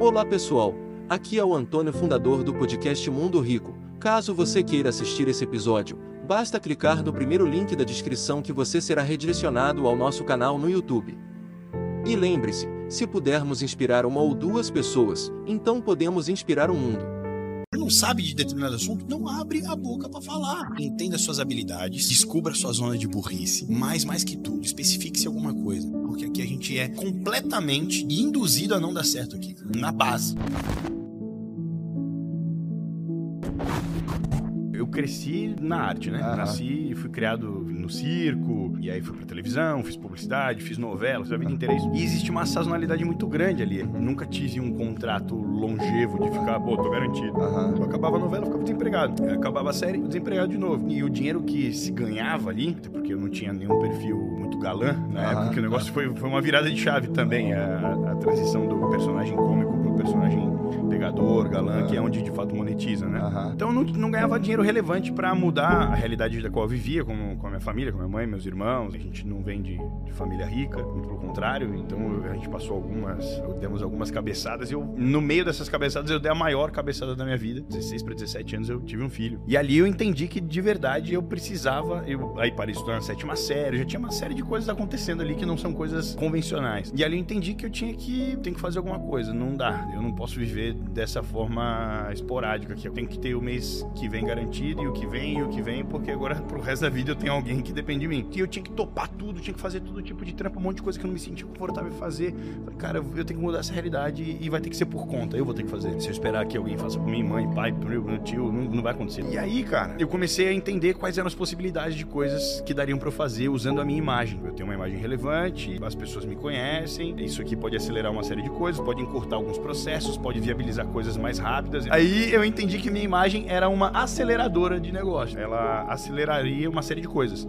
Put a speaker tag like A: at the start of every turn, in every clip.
A: Olá pessoal, aqui é o Antônio, fundador do podcast Mundo Rico. Caso você queira assistir esse episódio, basta clicar no primeiro link da descrição que você será redirecionado ao nosso canal no YouTube. E lembre-se, se pudermos inspirar uma ou duas pessoas, então podemos inspirar o mundo.
B: Não sabe de determinado assunto, não abre a boca para falar. Entenda suas habilidades, descubra sua zona de burrice, mas mais que tudo, especifique-se alguma coisa, porque aqui a gente é completamente induzido a não dar certo aqui, na base.
C: Cresci na arte, né?
D: Aham.
C: Nasci e fui criado no circo, e aí fui pra televisão, fiz publicidade, fiz novela, fiz a vida inteira isso. E existe uma sazonalidade muito grande ali. Nunca tive um contrato longevo de ficar, pô, tô garantido. Eu acabava a novela, eu ficava desempregado. Eu acabava a série, desempregado de novo. E o dinheiro que se ganhava ali, até porque eu não tinha nenhum perfil muito galã na
D: Aham.
C: época, que o negócio foi, foi uma virada de chave também, a, a transição do personagem cômico pro personagem pegador, galã, que é onde de fato monetiza, né?
D: Aham.
C: Então eu não, não ganhava dinheiro relevante pra mudar a realidade da qual eu vivia, com, com a minha família, com a minha mãe, meus irmãos. A gente não vem de, de família rica, muito pelo contrário. Então a gente passou algumas, demos algumas cabeçadas. E eu, no meio dessas cabeçadas, eu dei a maior cabeçada da minha vida. 16 para 17 anos eu tive um filho. E ali eu entendi que de verdade eu precisava. Eu, aí parei estudar na sétima série, já tinha uma série de coisas acontecendo ali que não são coisas convencionais. E ali eu entendi que eu tinha que, tem que fazer alguma coisa. Não dá. Eu não posso viver dessa forma esporádica, que eu tenho que ter o mês que vem garantido e o que vem e o que vem, porque agora pro resto da vida eu tenho alguém que depende de mim. E eu tinha que topar tudo, tinha que fazer todo tipo de trampo, um monte de coisa que eu não me sentia confortável em fazer. Falei, cara, eu tenho que mudar essa realidade e vai ter que ser por conta. Eu vou ter que fazer. Se eu esperar que alguém faça por mim, mãe, pai, meu, meu tio, não, não vai acontecer. E aí, cara, eu comecei a entender quais eram as possibilidades de coisas que dariam pra eu fazer usando a minha imagem. Eu tenho uma imagem relevante, as pessoas me conhecem, isso aqui pode acelerar uma série de coisas, pode encurtar alguns processos, pode viabilizar coisas mais rápidas. Aí eu entendi que minha imagem era uma aceleradora de negócio. Ela aceleraria uma série de coisas.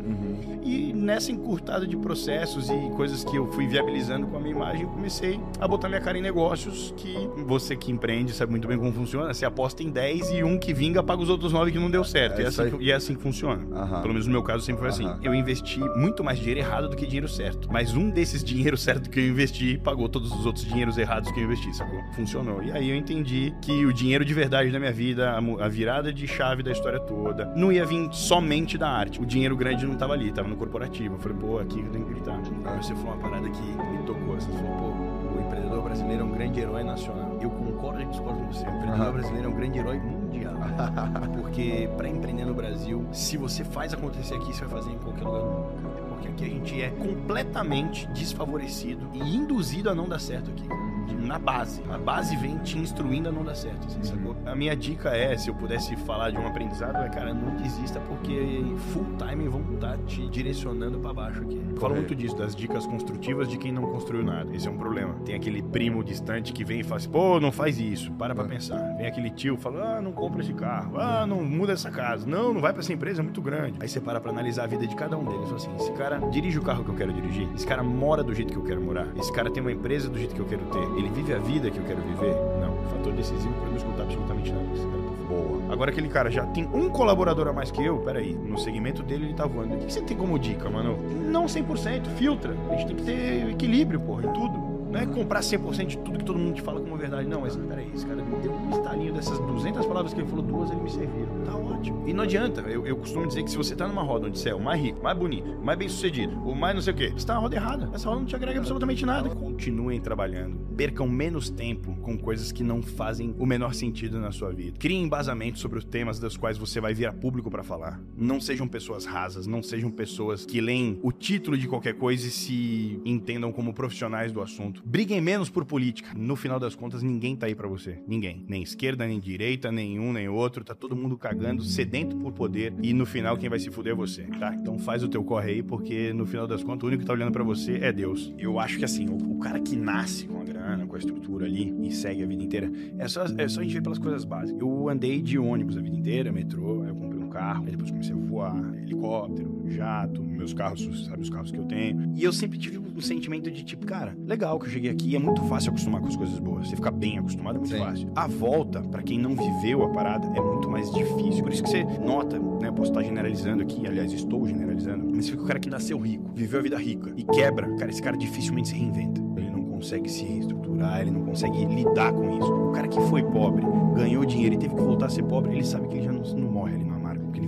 C: E nessa encurtada de processos e coisas que eu fui viabilizando com a minha imagem, eu comecei a botar minha cara em negócios que você que empreende sabe muito bem como funciona. Você aposta em 10 e um que vinga paga os outros 9 que não deu certo.
D: É
C: e, é assim, e é assim que funciona.
D: Aham.
C: Pelo menos no meu caso sempre foi assim.
D: Aham.
C: Eu investi muito mais dinheiro errado do que dinheiro certo. Mas um desses dinheiro certo que eu investi pagou todos os outros dinheiros errados que eu investi, sacou? Funcionou. E aí eu entendi que o dinheiro de verdade da minha vida, a, virada de chave da história toda, não ia vir somente da arte. O dinheiro grande não tava ali, tava no corporativo. Eu falei, pô, aqui eu tenho que gritar. Aí você falou uma parada que me tocou. Você falou, pô, o empreendedor brasileiro é um grande herói nacional. Eu concordo e discordo com você. O empreendedor
D: Aham.
C: brasileiro é um grande herói mundial. Porque pra empreender no Brasil, se você faz acontecer aqui, você vai fazer em qualquer lugar do mundo. cara. Porque aqui a gente é completamente desfavorecido e induzido a não dar certo aqui. Na base. A base vem te instruindo a não dar certo, assim, sacou? A minha dica é, se eu pudesse falar de um aprendizado, é, cara, não desista porque full time vão estar te direcionando pra baixo aqui. Eu falo muito disso, das dicas construtivas de quem não construiu nada. Esse é um problema. Tem aquele primo distante que vem e fala assim, pô, não faz isso, para pra
D: É.
C: pensar. Vem aquele tio e fala, ah, não compra esse carro, ah, não muda essa casa, não, não vai pra essa empresa, é muito grande. Aí você para pra analisar a vida de cada um deles. Fala assim, esse cara dirige o carro que eu quero dirigir, esse cara mora do jeito que eu quero morar, esse cara tem uma empresa do jeito que eu quero ter, ele vive a vida que eu quero viver. Não, fator decisivo pra não escutar absolutamente nada. Esse cara tá boa. Agora aquele cara já tem um colaborador a mais que eu, peraí, no segmento dele ele tá voando. O que você tem como dica, mano? Não 100%, filtra. A gente tem que ter equilíbrio, porra, em tudo. Não é comprar 100% de tudo que todo mundo te fala como verdade. Não, mas peraí, esse cara me deu um estalinho dessas 200 palavras que ele falou, duas ele me serviram. Tá ótimo. E não adianta. Eu, eu costumo dizer que se você tá numa roda onde você é o mais rico, mais bonito, mais bem sucedido, o mais não sei o quê, você tá na roda errada. Essa roda não te agrega absolutamente nada. Continuem trabalhando. Percam menos tempo com coisas que não fazem o menor sentido na sua vida. Criem embasamento sobre os temas dos quais você vai vir a público pra falar. Não sejam pessoas rasas, não sejam pessoas que leem o título de qualquer coisa e se entendam como profissionais do assunto. Briguem menos por política. No final das contas, ninguém tá aí pra você. Ninguém. Nem esquerda, nem direita, nem um, nem outro. Tá todo mundo cagando, sedento por poder. E no final, quem vai se fuder é você, tá? Então faz o teu corre aí, porque no final das contas, o único que tá olhando pra você é Deus. Eu acho que assim, o, o cara que nasce com a grana, com a estrutura ali e segue a vida inteira, é só, é só a gente ver pelas coisas básicas. Eu andei de ônibus a vida inteira, metrô, eu comprei carro, aí depois comecei a voar, helicóptero, jato, meus carros, sabe os carros que eu tenho. E eu sempre tive um sentimento de tipo, cara, legal que eu cheguei aqui, é muito fácil acostumar com as coisas boas. Você ficar bem acostumado é muito
D: Sim.
C: fácil. A volta, pra quem não viveu a parada, é muito mais difícil. Por isso que você nota, né? Eu posso estar generalizando aqui, aliás, estou generalizando, mas fica o cara que nasceu rico, viveu a vida rica e quebra, cara, esse cara dificilmente se reinventa. Ele não consegue se reestruturar, ele não consegue lidar com isso. O cara que foi pobre, ganhou dinheiro e teve que voltar a ser pobre, ele sabe que ele já não, não morre ali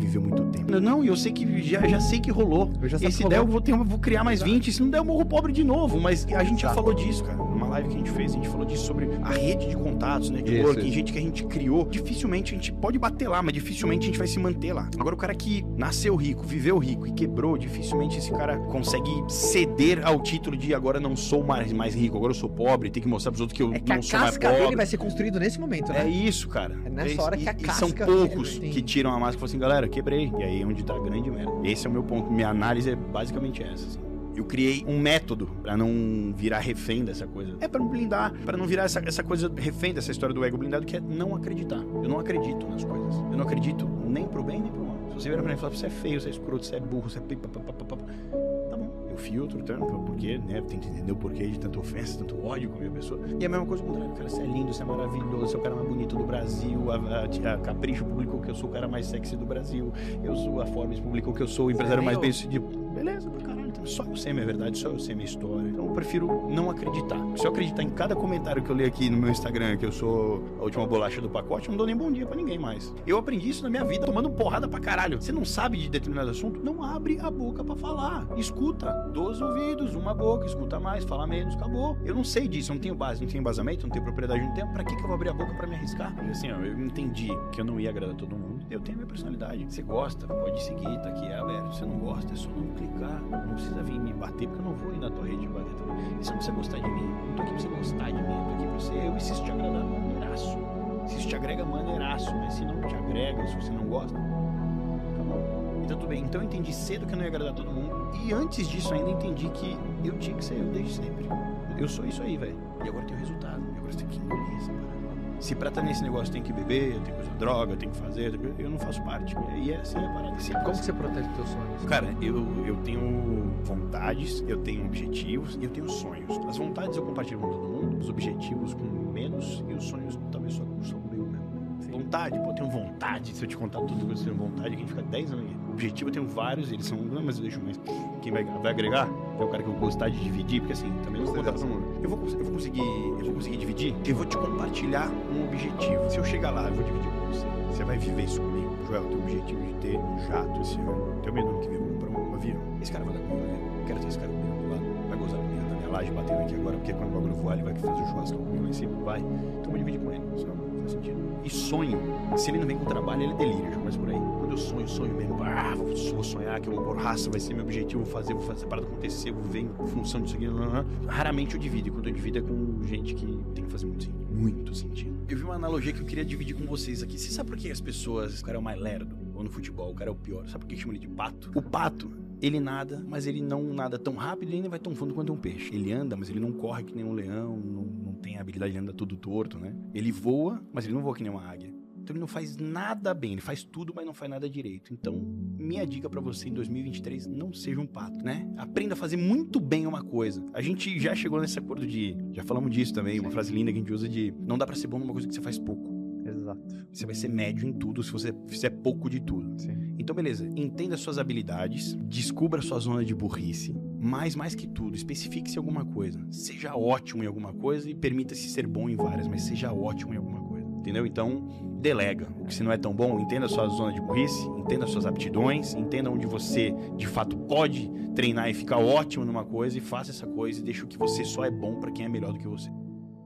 C: viveu muito tempo. Não, eu sei que já, já sei que rolou.
D: Eu já sei
C: Esse
D: que
C: der, eu
D: rolou.
C: vou, ter, vou criar mais 20. Se não der, eu morro pobre de novo. Mas a gente já
D: Tá.
C: falou disso, cara. Live que a gente fez, a gente falou disso sobre a rede de contatos,
D: Isso,
C: networking,
D: isso.
C: gente que a gente criou. Dificilmente a gente pode bater lá, mas dificilmente a gente vai se manter lá. Agora, o cara que nasceu rico, viveu rico e quebrou, dificilmente esse cara consegue ceder ao título de agora não sou mais, mais rico, agora eu sou pobre, tem que mostrar pros outros que eu
D: É que
C: não
D: a
C: sou mais
D: casca
C: pobre.
D: dele vai ser construído nesse momento, né?
C: É isso, cara.
D: É nessa
C: isso.
D: hora que a
C: E- e
D: casca
C: São poucos que tiram a máscara e falam assim, galera, quebrei. E aí é onde tá a grande merda. Esse é o meu ponto. Minha análise é basicamente essa. assim. Eu criei um método pra não virar refém dessa coisa. É pra não blindar, pra não virar essa, essa coisa refém dessa história do ego blindado, que é não acreditar. Eu não acredito nas coisas. Eu não acredito nem pro bem nem pro mal. Se você virar pra mim e falar, você é feio, você é escroto, você é burro, você é pipa, pipa, pipa, pipa", tá bom. Eu filtro, tanto, porque, né? Tem que entender o porquê de tanta ofensa, tanto ódio com a minha pessoa. E é a mesma coisa contrário. Cara, você é lindo, você é maravilhoso, você é o cara mais bonito do Brasil. A, a- a Capricho publicou que eu sou o cara mais sexy do Brasil. Eu sou a Forbes publicou que eu sou o empresário mais bem sucedido. Beleza, pra caralho. Então só eu sei minha verdade, só eu sei minha história. Então eu prefiro não acreditar. Se eu acreditar em cada comentário que eu li aqui no meu Instagram que eu sou a última bolacha do pacote, eu não dou nem bom dia pra ninguém mais. Eu aprendi isso na minha vida tomando porrada pra caralho. Você não sabe de determinado assunto? Não abre a boca pra falar. Escuta. Dois ouvidos, uma boca, escuta mais, fala menos, acabou. Eu não sei disso, eu não tenho base, não tenho embasamento, não tenho propriedade no tempo. Pra que, que eu vou abrir a boca pra me arriscar? Assim, ó, eu entendi que eu não ia agradar todo mundo. Eu tenho a minha personalidade. Você gosta, pode seguir, tá aqui, é aberto. Você não gosta, é só não clicar. Não precisa vir me bater, porque eu não vou ir na tua rede bater também. Você não precisa gostar de mim. Não tô aqui pra você gostar de mim, eu tô aqui pra ser eu isso te agradar, maneiraço. Se isso te agrega, maneiraço. Mas se não te agrega, se você não gosta, acabou. Então tudo bem. Então eu entendi cedo que eu não ia agradar todo mundo. E antes disso ainda entendi que eu tinha que ser eu desde sempre. Eu sou isso aí, velho. E agora eu tenho resultado. E agora você tem que engolir essa parada. Se pra estar nesse negócio tem que beber, tem coisa droga, tem que fazer, eu não faço parte. E é assim a parada. Sempre
D: Como que você protege os teus sonhos?
C: Cara, eu, eu tenho vontades, eu tenho objetivos e eu tenho sonhos. As vontades eu compartilho com todo mundo, os objetivos com menos e os sonhos talvez só, mesmo. Vontade, pô, eu tenho vontade. Se eu te contar tudo que eu tenho vontade, a gente fica 10 anos aqui. Objetivo eu tenho vários, eles são. Não, mas eu deixo mais. Quem vai, vai agregar? É o cara que eu gostar de dividir, porque assim, também não vou contar pra mundo. Eu vou, eu vou conseguir. Eu vou conseguir dividir, eu vou te compartilhar um objetivo. Se eu chegar lá, eu vou dividir com você. Você vai viver isso comigo. Joel, eu tenho o objetivo de ter um jato esse ano. Tenho medo que vem, comprar um avião. Esse cara vai dar comigo, né? Quero ter esse cara comigo do lado. Vai gozar comigo na minha laje, batendo aqui agora, porque quando o bagulho voar, ele vai fazer o churrasco comigo lá em cima. Vai. Então eu vou dividir com ele. Senão. E sonho. Se ele não vem com trabalho, ele delira, já começa por aí. Quando eu sonho, sonho mesmo. Ah, vou, sonhar que eu vou por raça, vai ser meu objetivo, vou fazer, vou fazer parada acontecer, vou ver em função disso aqui. Raramente eu divido. E quando eu divido é com gente que tem que fazer muito sentido. Muito sentido. Eu vi uma analogia que eu queria dividir com vocês aqui. Você sabe por que as pessoas. O cara é o mais lerdo? Ou no futebol, o cara é o pior. Sabe por que chamam ele de pato? O pato, ele nada, mas ele não nada tão rápido e nem vai tão fundo quanto um peixe. Ele anda, mas ele não corre que nem um leão, não, não tem a habilidade de andar todo torto, né? Ele voa, mas ele não voa que nem uma águia. Então ele não faz nada bem, ele faz tudo, mas não faz nada direito. Então, minha dica pra você em 2023, não seja um pato, né? Aprenda a fazer muito bem uma coisa. A gente já chegou nesse acordo de, já falamos disso também, uma frase linda que a gente usa de não dá pra ser bom numa coisa que você faz pouco.
D: Exato.
C: Você vai ser médio em tudo se você fizer pouco de tudo.
D: Sim.
C: Então, beleza, entenda suas habilidades, descubra sua zona de burrice, mas mais que tudo, especifique-se em alguma coisa. Seja ótimo em alguma coisa e permita-se ser bom em várias, mas seja ótimo em alguma coisa. Entendeu? Então, delega. O que se não é tão bom, entenda a sua zona de burrice, entenda as suas aptidões, entenda onde você de fato pode treinar e ficar ótimo numa coisa e faça essa coisa e deixa o que você só é bom pra quem é melhor do que você.